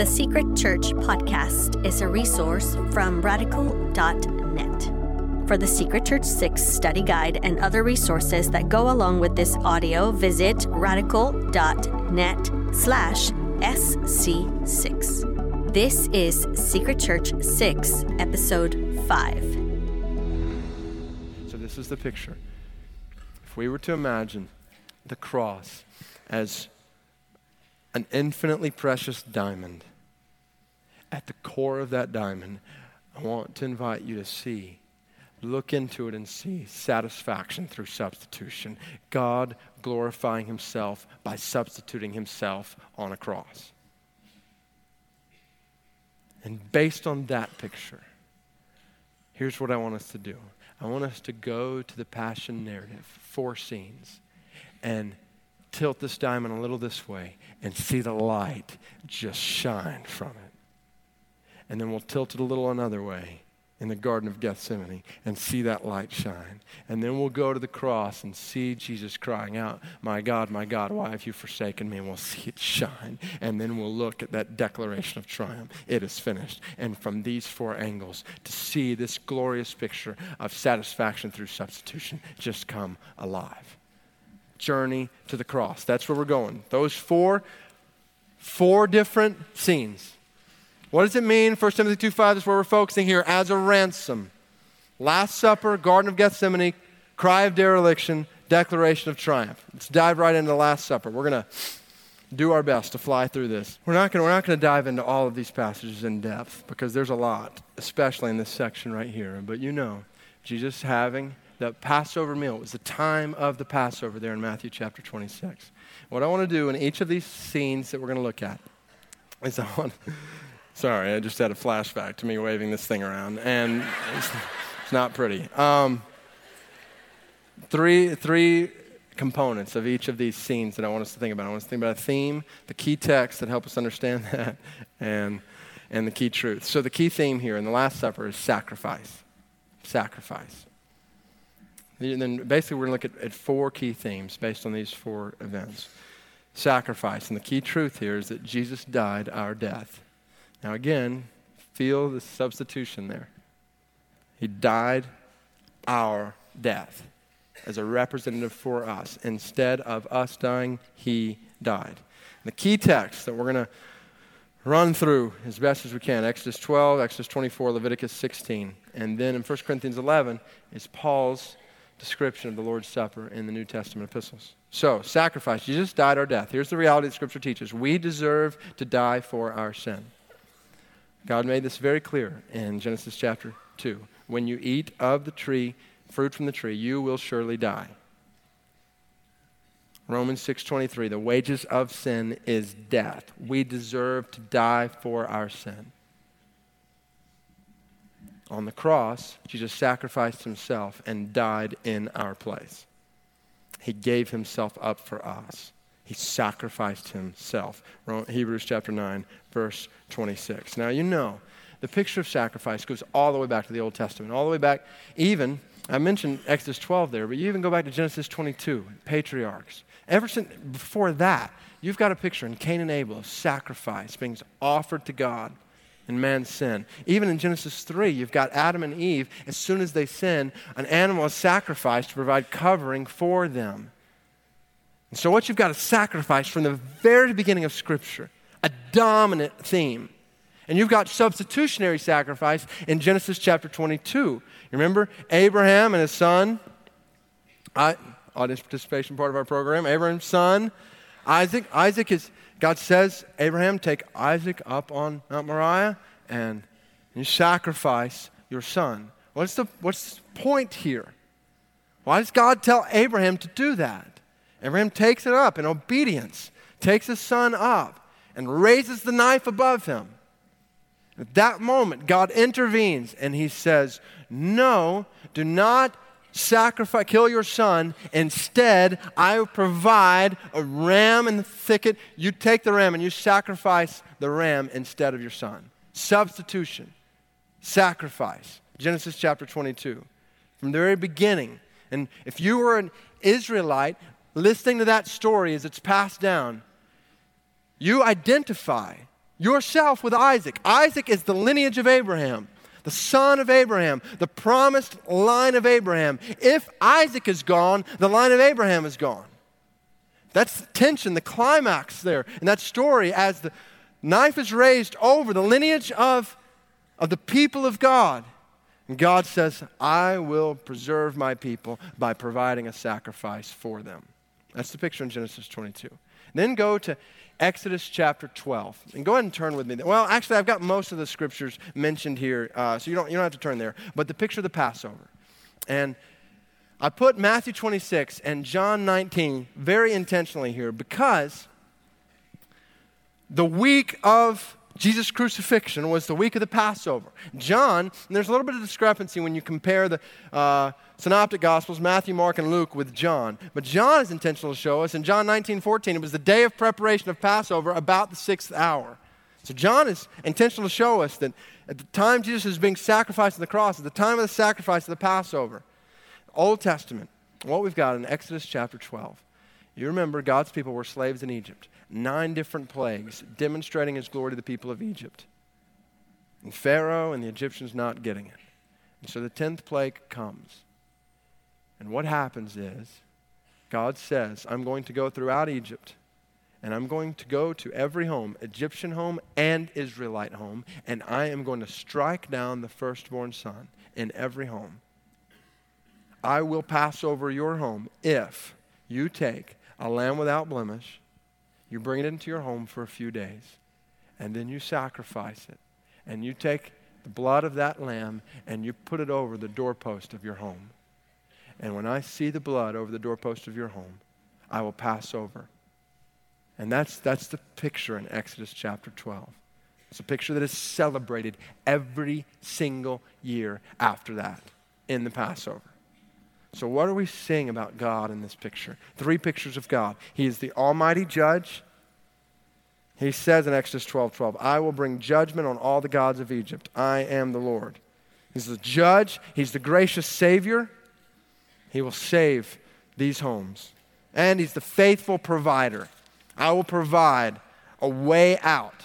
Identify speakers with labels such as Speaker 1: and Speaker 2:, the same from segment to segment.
Speaker 1: The Secret Church podcast is a resource from radical.net. For the Secret Church 6 study guide and other resources that go along with this audio, visit radical.net slash SC6. This is Secret Church 6, episode 5.
Speaker 2: So, this is the picture. If we were to imagine the cross as an infinitely precious diamond, at the core of that diamond, I want to invite you to see, look into it and see satisfaction through substitution. God glorifying Himself by substituting Himself on a cross. And based on that picture, here's what I want us to do I want us to go to the Passion narrative, four scenes, and tilt this diamond a little this way and see the light just shine from it. And then we'll tilt it a little another way in the Garden of Gethsemane and see that light shine. And then we'll go to the cross and see Jesus crying out, My God, my God, why have you forsaken me? And we'll see it shine. And then we'll look at that declaration of triumph. It is finished. And from these four angles, to see this glorious picture of satisfaction through substitution just come alive journey to the cross. That's where we're going. Those four, four different scenes. What does it mean? 1 Timothy 2 5 is where we're focusing here as a ransom. Last Supper, Garden of Gethsemane, cry of dereliction, declaration of triumph. Let's dive right into the Last Supper. We're going to do our best to fly through this. We're not going to dive into all of these passages in depth because there's a lot, especially in this section right here. But you know, Jesus having the Passover meal. It was the time of the Passover there in Matthew chapter 26. What I want to do in each of these scenes that we're going to look at is I want. Sorry, I just had a flashback to me waving this thing around, and it's, it's not pretty. Um, three, three components of each of these scenes that I want us to think about. I want us to think about a theme, the key text that help us understand that, and, and the key truth. So the key theme here in the Last Supper is sacrifice. Sacrifice. And then basically, we're going to look at, at four key themes based on these four events sacrifice. And the key truth here is that Jesus died our death. Now, again, feel the substitution there. He died our death as a representative for us. Instead of us dying, he died. The key text that we're going to run through as best as we can Exodus 12, Exodus 24, Leviticus 16. And then in 1 Corinthians 11 is Paul's description of the Lord's Supper in the New Testament epistles. So, sacrifice. Jesus died our death. Here's the reality that Scripture teaches we deserve to die for our sin. God made this very clear in Genesis chapter 2. When you eat of the tree, fruit from the tree, you will surely die. Romans 6:23 The wages of sin is death. We deserve to die for our sin. On the cross, Jesus sacrificed himself and died in our place. He gave himself up for us. He sacrificed himself. Hebrews chapter 9, verse 26. Now, you know, the picture of sacrifice goes all the way back to the Old Testament, all the way back, even, I mentioned Exodus 12 there, but you even go back to Genesis 22, patriarchs. Ever since before that, you've got a picture in Cain and Abel of sacrifice being offered to God and man's sin. Even in Genesis 3, you've got Adam and Eve, as soon as they sin, an animal is sacrificed to provide covering for them. And so, what you've got is sacrifice from the very beginning of Scripture, a dominant theme. And you've got substitutionary sacrifice in Genesis chapter 22. You remember Abraham and his son? I, audience participation part of our program. Abraham's son, Isaac. Isaac is God says, Abraham, take Isaac up on Mount Moriah and you sacrifice your son. What's the, what's the point here? Why does God tell Abraham to do that? Abraham takes it up in obedience, takes his son up, and raises the knife above him. At that moment, God intervenes and he says, No, do not sacrifice, kill your son. Instead, I will provide a ram in the thicket. You take the ram and you sacrifice the ram instead of your son. Substitution, sacrifice. Genesis chapter 22. From the very beginning. And if you were an Israelite listening to that story as it's passed down, you identify yourself with Isaac. Isaac is the lineage of Abraham, the son of Abraham, the promised line of Abraham. If Isaac is gone, the line of Abraham is gone. That's the tension, the climax there in that story as the knife is raised over the lineage of, of the people of God. And God says, I will preserve my people by providing a sacrifice for them. That's the picture in Genesis 22. Then go to Exodus chapter 12. And go ahead and turn with me. Well, actually, I've got most of the scriptures mentioned here, uh, so you don't, you don't have to turn there. But the picture of the Passover. And I put Matthew 26 and John 19 very intentionally here because the week of Jesus' crucifixion was the week of the Passover. John, there's a little bit of discrepancy when you compare the uh, synoptic gospels, Matthew, Mark, and Luke, with John. But John is intentional to show us in John 19 14, it was the day of preparation of Passover, about the sixth hour. So John is intentional to show us that at the time Jesus is being sacrificed on the cross, at the time of the sacrifice of the Passover, Old Testament, what we've got in Exodus chapter 12. You remember God's people were slaves in Egypt. Nine different plagues demonstrating his glory to the people of Egypt. And Pharaoh and the Egyptians not getting it. And so the tenth plague comes. And what happens is, God says, I'm going to go throughout Egypt, and I'm going to go to every home, Egyptian home and Israelite home, and I am going to strike down the firstborn son in every home. I will pass over your home if you take a lamb without blemish, you bring it into your home for a few days, and then you sacrifice it. And you take the blood of that lamb and you put it over the doorpost of your home. And when I see the blood over the doorpost of your home, I will pass over. And that's, that's the picture in Exodus chapter 12. It's a picture that is celebrated every single year after that in the Passover. So, what are we seeing about God in this picture? Three pictures of God. He is the Almighty Judge. He says in Exodus 12 12, I will bring judgment on all the gods of Egypt. I am the Lord. He's the judge, He's the gracious Savior. He will save these homes. And He's the faithful provider. I will provide a way out.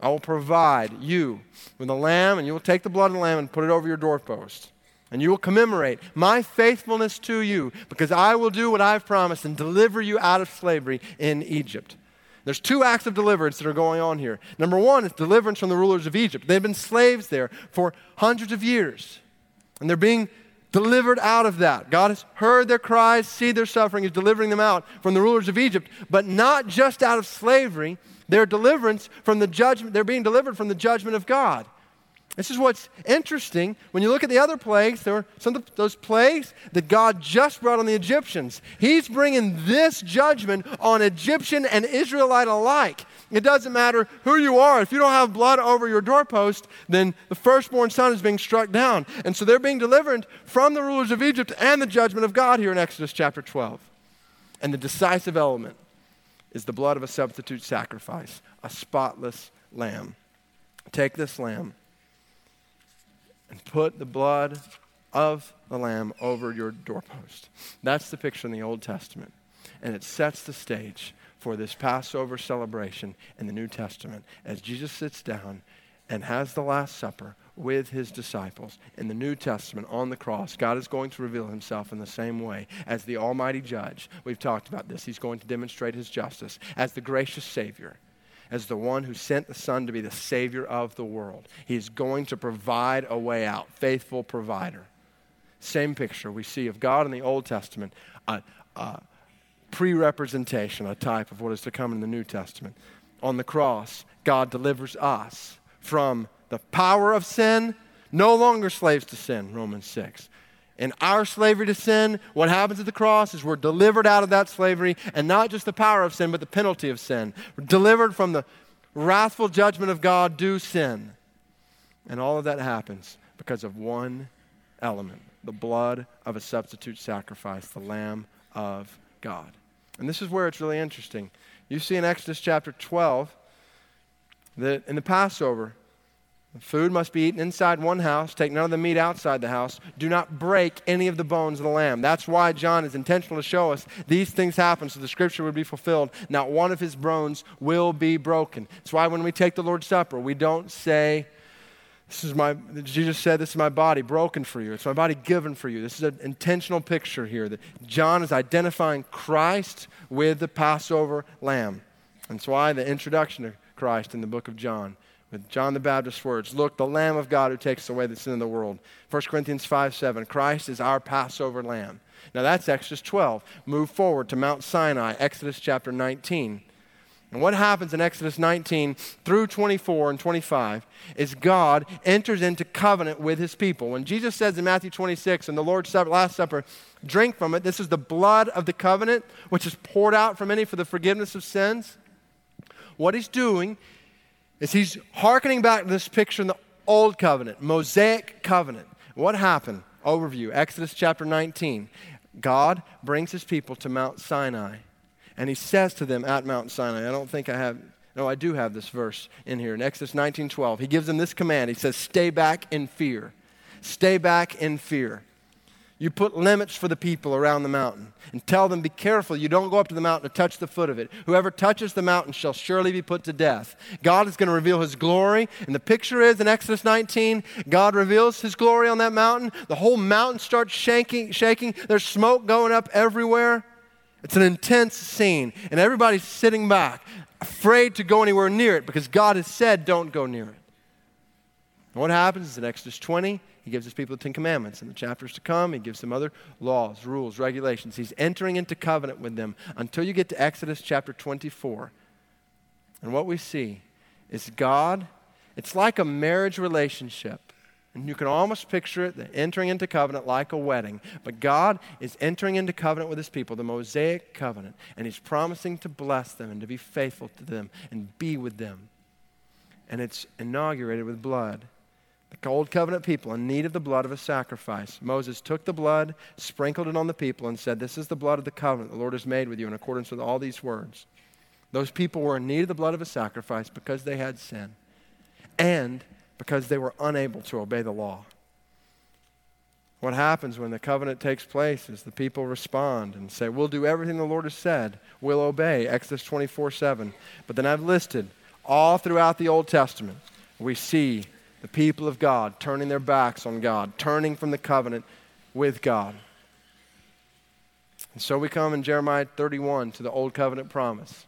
Speaker 2: I will provide you with a lamb, and you will take the blood of the lamb and put it over your doorpost and you will commemorate my faithfulness to you because I will do what I've promised and deliver you out of slavery in Egypt. There's two acts of deliverance that are going on here. Number one is deliverance from the rulers of Egypt. They've been slaves there for hundreds of years, and they're being delivered out of that. God has heard their cries, see their suffering, is delivering them out from the rulers of Egypt, but not just out of slavery. Their deliverance from the judgment, they're being delivered from the judgment of God. This is what's interesting. When you look at the other plagues, there were some of those plagues that God just brought on the Egyptians. He's bringing this judgment on Egyptian and Israelite alike. It doesn't matter who you are. If you don't have blood over your doorpost, then the firstborn son is being struck down. And so they're being delivered from the rulers of Egypt and the judgment of God here in Exodus chapter 12. And the decisive element is the blood of a substitute sacrifice, a spotless lamb. Take this lamb and put the blood of the Lamb over your doorpost. That's the picture in the Old Testament. And it sets the stage for this Passover celebration in the New Testament as Jesus sits down and has the Last Supper with his disciples in the New Testament on the cross. God is going to reveal himself in the same way as the Almighty Judge. We've talked about this. He's going to demonstrate his justice as the gracious Savior as the one who sent the Son to be the Savior of the world. He's going to provide a way out, faithful provider. Same picture we see of God in the Old Testament, a, a pre representation, a type of what is to come in the New Testament. On the cross, God delivers us from the power of sin, no longer slaves to sin, Romans 6 in our slavery to sin, what happens at the cross is we're delivered out of that slavery, and not just the power of sin, but the penalty of sin. We're delivered from the wrathful judgment of God due sin. And all of that happens because of one element the blood of a substitute sacrifice, the Lamb of God. And this is where it's really interesting. You see in Exodus chapter 12 that in the Passover, Food must be eaten inside one house. Take none of the meat outside the house. Do not break any of the bones of the lamb. That's why John is intentional to show us these things happen so the scripture would be fulfilled. Not one of his bones will be broken. That's why when we take the Lord's Supper, we don't say, this is my, Jesus said, this is my body broken for you. It's my body given for you. This is an intentional picture here that John is identifying Christ with the Passover lamb. That's why the introduction to Christ in the book of John with John the Baptist's words Look, the Lamb of God who takes away the sin of the world. 1 Corinthians 5 7. Christ is our Passover lamb. Now that's Exodus 12. Move forward to Mount Sinai, Exodus chapter 19. And what happens in Exodus 19 through 24 and 25 is God enters into covenant with his people. When Jesus says in Matthew 26 in the Lord's Supper, Last Supper, drink from it, this is the blood of the covenant, which is poured out for many for the forgiveness of sins. What he's doing is he's hearkening back to this picture in the Old Covenant, Mosaic covenant. What happened? Overview Exodus chapter 19. God brings his people to Mount Sinai, and he says to them at Mount Sinai, I don't think I have, no, I do have this verse in here in Exodus 19 12. He gives them this command. He says, Stay back in fear. Stay back in fear. You put limits for the people around the mountain and tell them, Be careful, you don't go up to the mountain to touch the foot of it. Whoever touches the mountain shall surely be put to death. God is going to reveal his glory. And the picture is in Exodus 19, God reveals his glory on that mountain. The whole mountain starts shaking, shaking. There's smoke going up everywhere. It's an intense scene. And everybody's sitting back, afraid to go anywhere near it because God has said, Don't go near it. And what happens is in Exodus 20? He gives his people the Ten Commandments. In the chapters to come, he gives them other laws, rules, regulations. He's entering into covenant with them until you get to Exodus chapter 24. And what we see is God, it's like a marriage relationship. And you can almost picture it, entering into covenant like a wedding. But God is entering into covenant with his people, the Mosaic covenant. And he's promising to bless them and to be faithful to them and be with them. And it's inaugurated with blood. The old covenant people in need of the blood of a sacrifice. Moses took the blood, sprinkled it on the people, and said, This is the blood of the covenant the Lord has made with you in accordance with all these words. Those people were in need of the blood of a sacrifice because they had sin and because they were unable to obey the law. What happens when the covenant takes place is the people respond and say, We'll do everything the Lord has said. We'll obey. Exodus 24 7. But then I've listed all throughout the Old Testament, we see the people of God turning their backs on God, turning from the covenant with God. And so we come in Jeremiah 31 to the old covenant promise.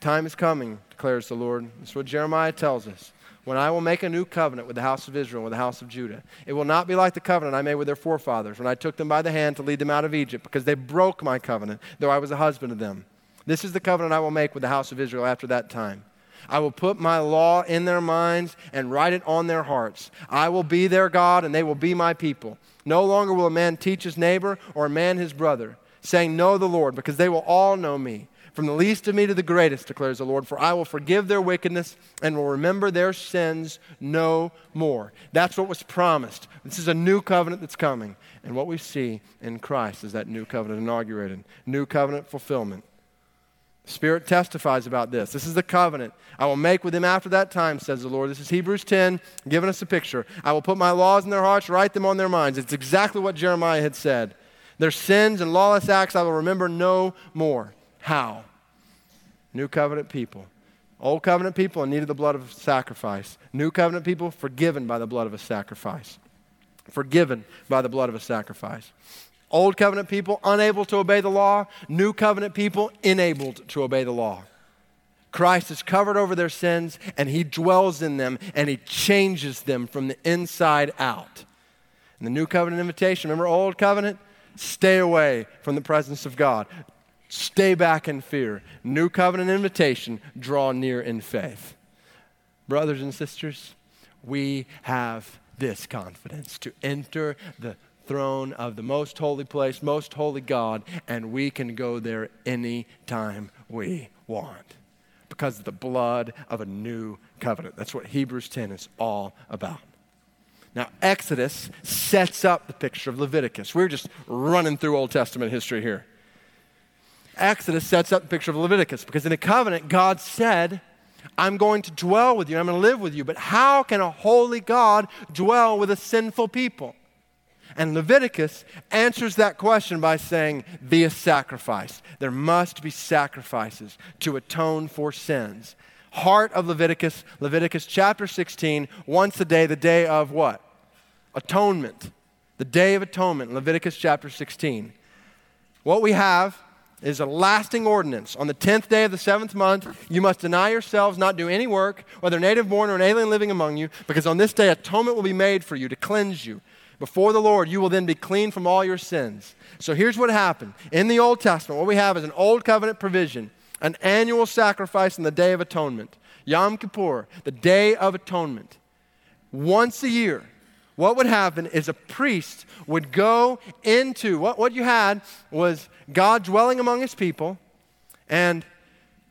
Speaker 2: Time is coming, declares the Lord. That's what Jeremiah tells us. When I will make a new covenant with the house of Israel, with the house of Judah, it will not be like the covenant I made with their forefathers when I took them by the hand to lead them out of Egypt, because they broke my covenant, though I was a husband of them. This is the covenant I will make with the house of Israel after that time. I will put my law in their minds and write it on their hearts. I will be their God, and they will be my people. No longer will a man teach his neighbor or a man his brother, saying, Know the Lord, because they will all know me. From the least of me to the greatest, declares the Lord, for I will forgive their wickedness and will remember their sins no more. That's what was promised. This is a new covenant that's coming. And what we see in Christ is that new covenant inaugurated, new covenant fulfillment. Spirit testifies about this. This is the covenant I will make with them after that time, says the Lord. This is Hebrews 10, giving us a picture. I will put my laws in their hearts, write them on their minds. It's exactly what Jeremiah had said. Their sins and lawless acts I will remember no more. How? New covenant people. Old covenant people in need of the blood of sacrifice. New covenant people forgiven by the blood of a sacrifice. Forgiven by the blood of a sacrifice. Old covenant people unable to obey the law, new covenant people enabled to obey the law. Christ has covered over their sins and he dwells in them and he changes them from the inside out. And the new covenant invitation, remember old covenant? Stay away from the presence of God. Stay back in fear. New covenant invitation, draw near in faith. Brothers and sisters, we have this confidence to enter the throne of the most holy place, most holy God, and we can go there anytime we want because of the blood of a new covenant. That's what Hebrews 10 is all about. Now, Exodus sets up the picture of Leviticus. We're just running through Old Testament history here. Exodus sets up the picture of Leviticus because in the covenant, God said, I'm going to dwell with you, I'm going to live with you. But how can a holy God dwell with a sinful people? And Leviticus answers that question by saying, via sacrifice. There must be sacrifices to atone for sins. Heart of Leviticus, Leviticus chapter 16, once a day, the day of what? Atonement. The day of atonement, Leviticus chapter 16. What we have is a lasting ordinance. On the 10th day of the seventh month, you must deny yourselves, not do any work, whether native born or an alien living among you, because on this day atonement will be made for you to cleanse you. Before the Lord, you will then be clean from all your sins. So here's what happened. In the Old Testament, what we have is an old covenant provision, an annual sacrifice in the Day of Atonement, Yom Kippur, the Day of Atonement. Once a year, what would happen is a priest would go into what, what you had was God dwelling among his people and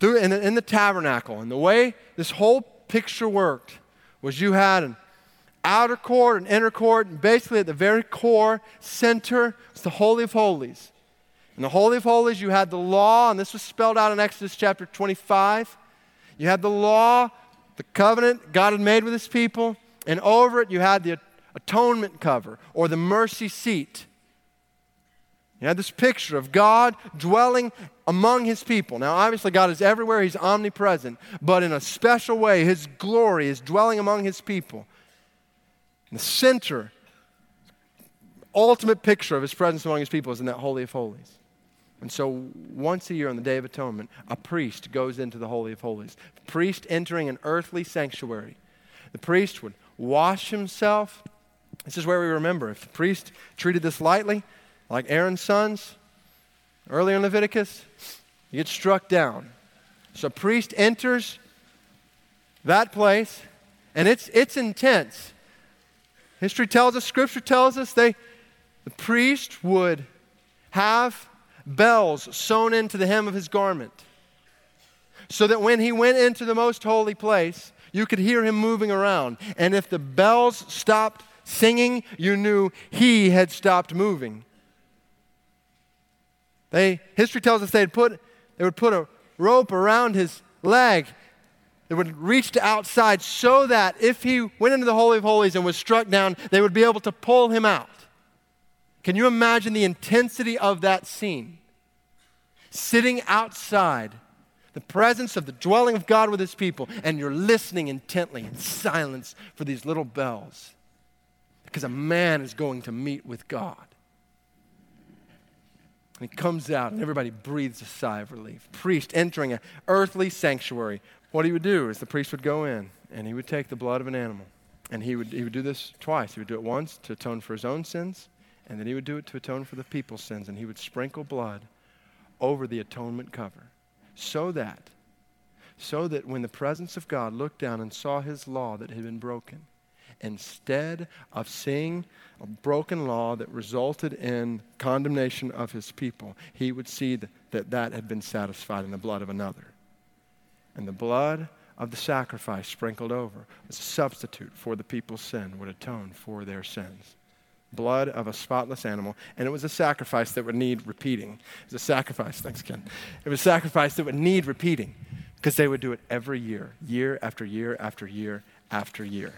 Speaker 2: through in the, in the tabernacle. And the way this whole picture worked was you had an outer court and inner court, and basically at the very core, center, was the Holy of Holies. In the Holy of Holies, you had the law, and this was spelled out in Exodus chapter 25. You had the law, the covenant God had made with his people, and over it you had the atonement cover or the mercy seat. You had this picture of God dwelling among his people. Now, obviously, God is everywhere, he's omnipresent, but in a special way, his glory is dwelling among his people. The center, ultimate picture of his presence among his people is in that Holy of Holies. And so, once a year on the Day of Atonement, a priest goes into the Holy of Holies. The priest entering an earthly sanctuary. The priest would wash himself. This is where we remember if the priest treated this lightly, like Aaron's sons, earlier in Leviticus, you get struck down. So, a priest enters that place, and it's, it's intense. History tells us, Scripture tells us, they, the priest would have bells sewn into the hem of his garment so that when he went into the most holy place, you could hear him moving around. And if the bells stopped singing, you knew he had stopped moving. They, history tells us they'd put, they would put a rope around his leg that would reach to outside so that if he went into the Holy of Holies and was struck down, they would be able to pull him out. Can you imagine the intensity of that scene? Sitting outside the presence of the dwelling of God with his people, and you're listening intently in silence for these little bells because a man is going to meet with God. And he comes out, and everybody breathes a sigh of relief. Priest entering an earthly sanctuary what he would do is the priest would go in and he would take the blood of an animal. And he would, he would do this twice. He would do it once to atone for his own sins, and then he would do it to atone for the people's sins. And he would sprinkle blood over the atonement cover so that, so that when the presence of God looked down and saw his law that had been broken, instead of seeing a broken law that resulted in condemnation of his people, he would see that that, had been satisfied in the blood of another. And the blood of the sacrifice sprinkled over as a substitute for the people's sin would atone for their sins. Blood of a spotless animal. And it was a sacrifice that would need repeating. It was a sacrifice, thanks, Ken. It was a sacrifice that would need repeating because they would do it every year, year after year after year after year.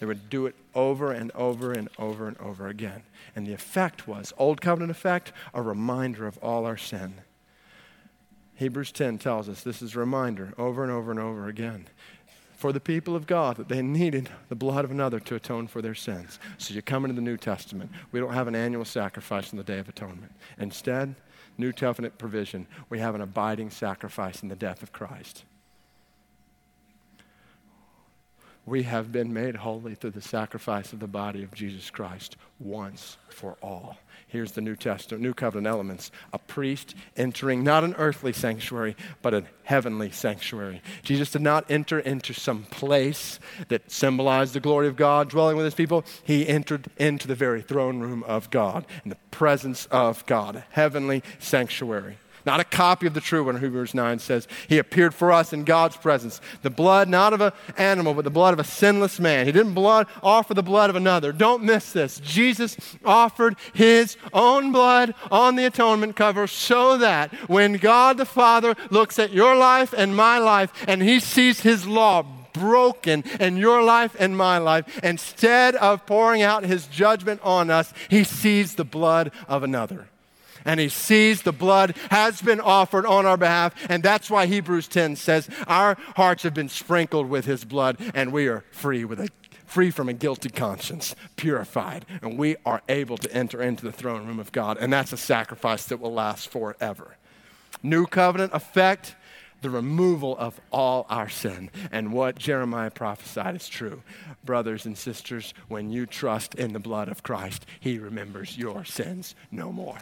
Speaker 2: They would do it over and over and over and over again. And the effect was, Old Covenant effect, a reminder of all our sin Hebrews 10 tells us this is a reminder over and over and over again for the people of God that they needed the blood of another to atone for their sins. So you come into the New Testament. We don't have an annual sacrifice on the Day of Atonement. Instead, New Covenant provision, we have an abiding sacrifice in the death of Christ. We have been made holy through the sacrifice of the body of Jesus Christ once for all. Here's the New Testament, New Covenant elements. A priest entering not an earthly sanctuary, but a heavenly sanctuary. Jesus did not enter into some place that symbolized the glory of God dwelling with his people. He entered into the very throne room of God in the presence of God, a heavenly sanctuary. Not a copy of the true one. Hebrews 9 says, He appeared for us in God's presence. The blood, not of an animal, but the blood of a sinless man. He didn't blood, offer the blood of another. Don't miss this. Jesus offered His own blood on the atonement cover so that when God the Father looks at your life and my life and He sees His law broken in your life and my life, instead of pouring out His judgment on us, He sees the blood of another and he sees the blood has been offered on our behalf. And that's why Hebrews 10 says our hearts have been sprinkled with his blood and we are free with a free from a guilty conscience, purified, and we are able to enter into the throne room of God. And that's a sacrifice that will last forever. New covenant effect, the removal of all our sin. And what Jeremiah prophesied is true. Brothers and sisters, when you trust in the blood of Christ, he remembers your sins no more.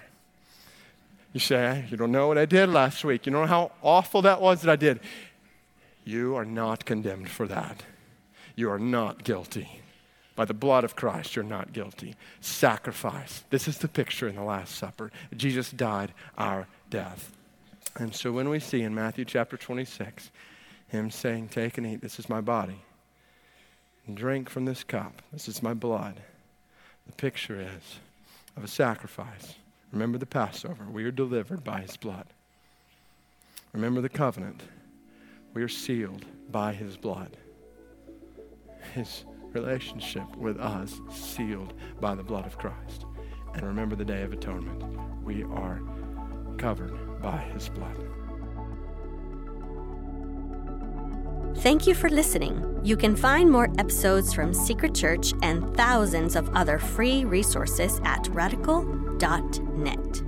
Speaker 2: You say, You don't know what I did last week. You know how awful that was that I did. You are not condemned for that. You are not guilty. By the blood of Christ, you're not guilty. Sacrifice. This is the picture in the Last Supper. Jesus died our death. And so when we see in Matthew chapter 26, him saying, Take and eat, this is my body, drink from this cup, this is my blood, the picture is of a sacrifice Remember the Passover. We are delivered by his blood. Remember the covenant. We are sealed by his blood. His relationship with us sealed by the blood of Christ. And remember the day of atonement. We are covered by his blood.
Speaker 1: Thank you for listening. You can find more episodes from Secret Church and thousands of other free resources at net.